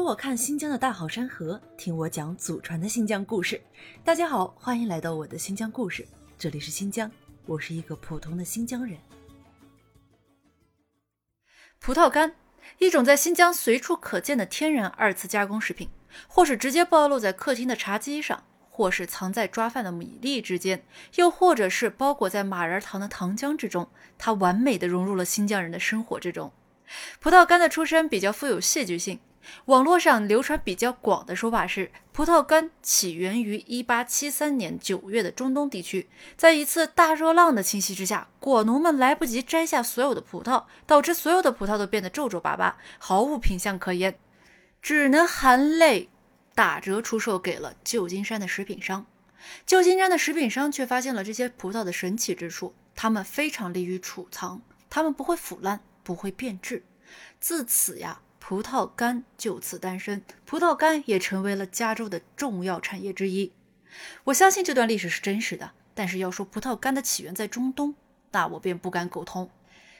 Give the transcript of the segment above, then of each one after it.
跟我看新疆的大好山河，听我讲祖传的新疆故事。大家好，欢迎来到我的新疆故事，这里是新疆，我是一个普通的新疆人。葡萄干，一种在新疆随处可见的天然二次加工食品，或是直接暴露在客厅的茶几上，或是藏在抓饭的米粒之间，又或者是包裹在马仁糖的糖浆之中，它完美的融入了新疆人的生活之中。葡萄干的出身比较富有戏剧性。网络上流传比较广的说法是，葡萄干起源于1873年9月的中东地区。在一次大热浪的侵袭之下，果农们来不及摘下所有的葡萄，导致所有的葡萄都变得皱皱巴巴，毫无品相可言，只能含泪打折出售给了旧金山的食品商。旧金山的食品商却发现了这些葡萄的神奇之处：它们非常利于储藏，它们不会腐烂，不会变质。自此呀。葡萄干就此诞生，葡萄干也成为了加州的重要产业之一。我相信这段历史是真实的，但是要说葡萄干的起源在中东，那我便不敢苟同。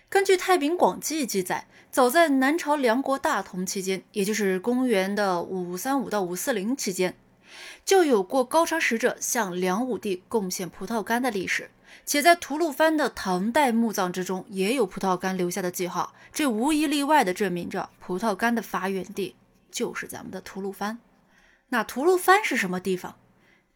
根据《太平广记》记载，早在南朝梁国大同期间，也就是公元的五三五到五四零期间，就有过高昌使者向梁武帝贡献葡萄干的历史。且在吐鲁番的唐代墓葬之中，也有葡萄干留下的记号，这无一例外的证明着葡萄干的发源地就是咱们的吐鲁番。那吐鲁番是什么地方？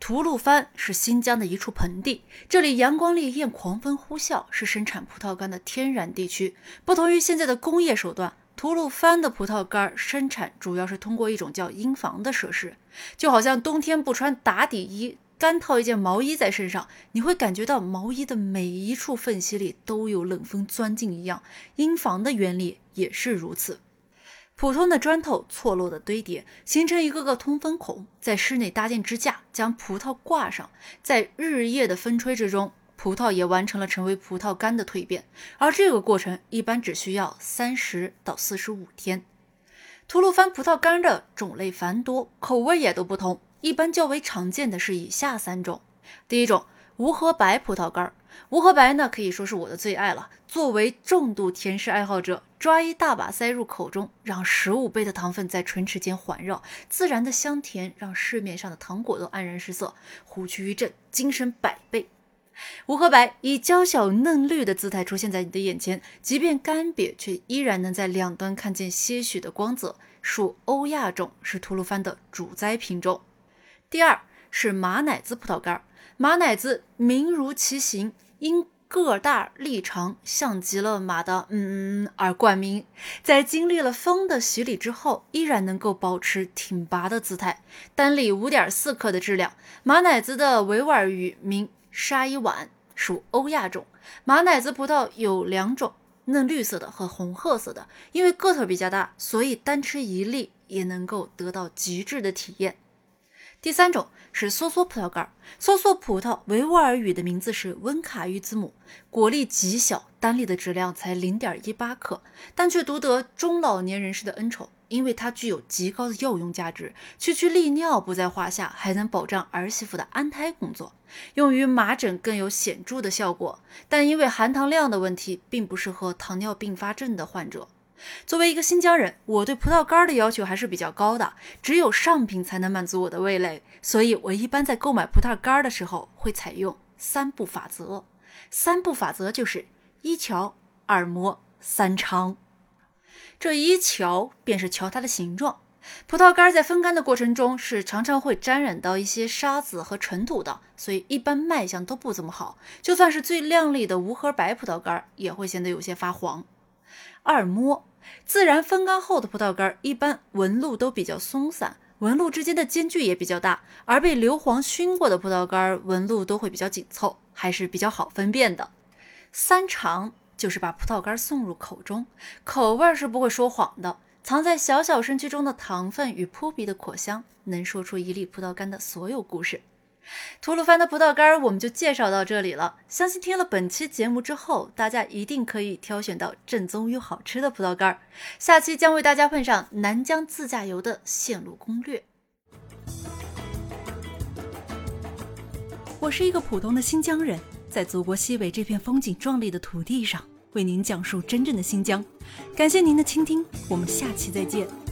吐鲁番是新疆的一处盆地，这里阳光烈焰，狂风呼啸，是生产葡萄干的天然地区。不同于现在的工业手段，吐鲁番的葡萄干生产主要是通过一种叫阴房的设施，就好像冬天不穿打底衣。干套一件毛衣在身上，你会感觉到毛衣的每一处缝隙里都有冷风钻进一样。阴房的原理也是如此。普通的砖头错落的堆叠，形成一个个通风孔，在室内搭建支架，将葡萄挂上。在日夜的风吹之中，葡萄也完成了成为葡萄干的蜕变。而这个过程一般只需要三十到四十五天。吐鲁番葡萄干的种类繁多，口味也都不同。一般较为常见的是以下三种。第一种，无核白葡萄干儿。无核白呢，可以说是我的最爱了。作为重度甜食爱好者，抓一大把塞入口中，让十五倍的糖分在唇齿间环绕，自然的香甜让市面上的糖果都黯然失色，虎躯一震，精神百倍。无核白以娇小嫩绿的姿态出现在你的眼前，即便干瘪，却依然能在两端看见些许的光泽。属欧亚种，是吐鲁番的主栽品种。第二是马奶子葡萄干，马奶子名如其形，因个大力长，像极了马的嗯而冠名。在经历了风的洗礼之后，依然能够保持挺拔的姿态。单粒五点四克的质量，马奶子的维吾尔语名沙伊碗，属欧亚种。马奶子葡萄有两种，嫩绿色的和红褐色的。因为个头比较大，所以单吃一粒也能够得到极致的体验。第三种是梭梭葡萄干，梭梭葡萄维吾尔语的名字是温卡玉字母，果粒极小，单粒的质量才零点一八克，但却独得中老年人士的恩宠，因为它具有极高的药用价值，区区利尿不在话下，还能保障儿媳妇的安胎工作，用于麻疹更有显著的效果，但因为含糖量的问题，并不适合糖尿并发症的患者。作为一个新疆人，我对葡萄干的要求还是比较高的，只有上品才能满足我的味蕾，所以我一般在购买葡萄干的时候会采用三步法则。三步法则就是一瞧、二摸、三尝。这一瞧便是瞧它的形状。葡萄干在风干的过程中是常常会沾染到一些沙子和尘土的，所以一般卖相都不怎么好。就算是最亮丽的无核白葡萄干，也会显得有些发黄。二摸，自然风干后的葡萄干一般纹路都比较松散，纹路之间的间距也比较大，而被硫磺熏过的葡萄干纹路都会比较紧凑，还是比较好分辨的。三尝就是把葡萄干送入口中，口味是不会说谎的，藏在小小身躯中的糖分与扑鼻的果香，能说出一粒葡萄干的所有故事。吐鲁番的葡萄干儿我们就介绍到这里了。相信听了本期节目之后，大家一定可以挑选到正宗又好吃的葡萄干儿。下期将为大家奉上南疆自驾游的线路攻略。我是一个普通的新疆人，在祖国西北这片风景壮丽的土地上，为您讲述真正的新疆。感谢您的倾听，我们下期再见。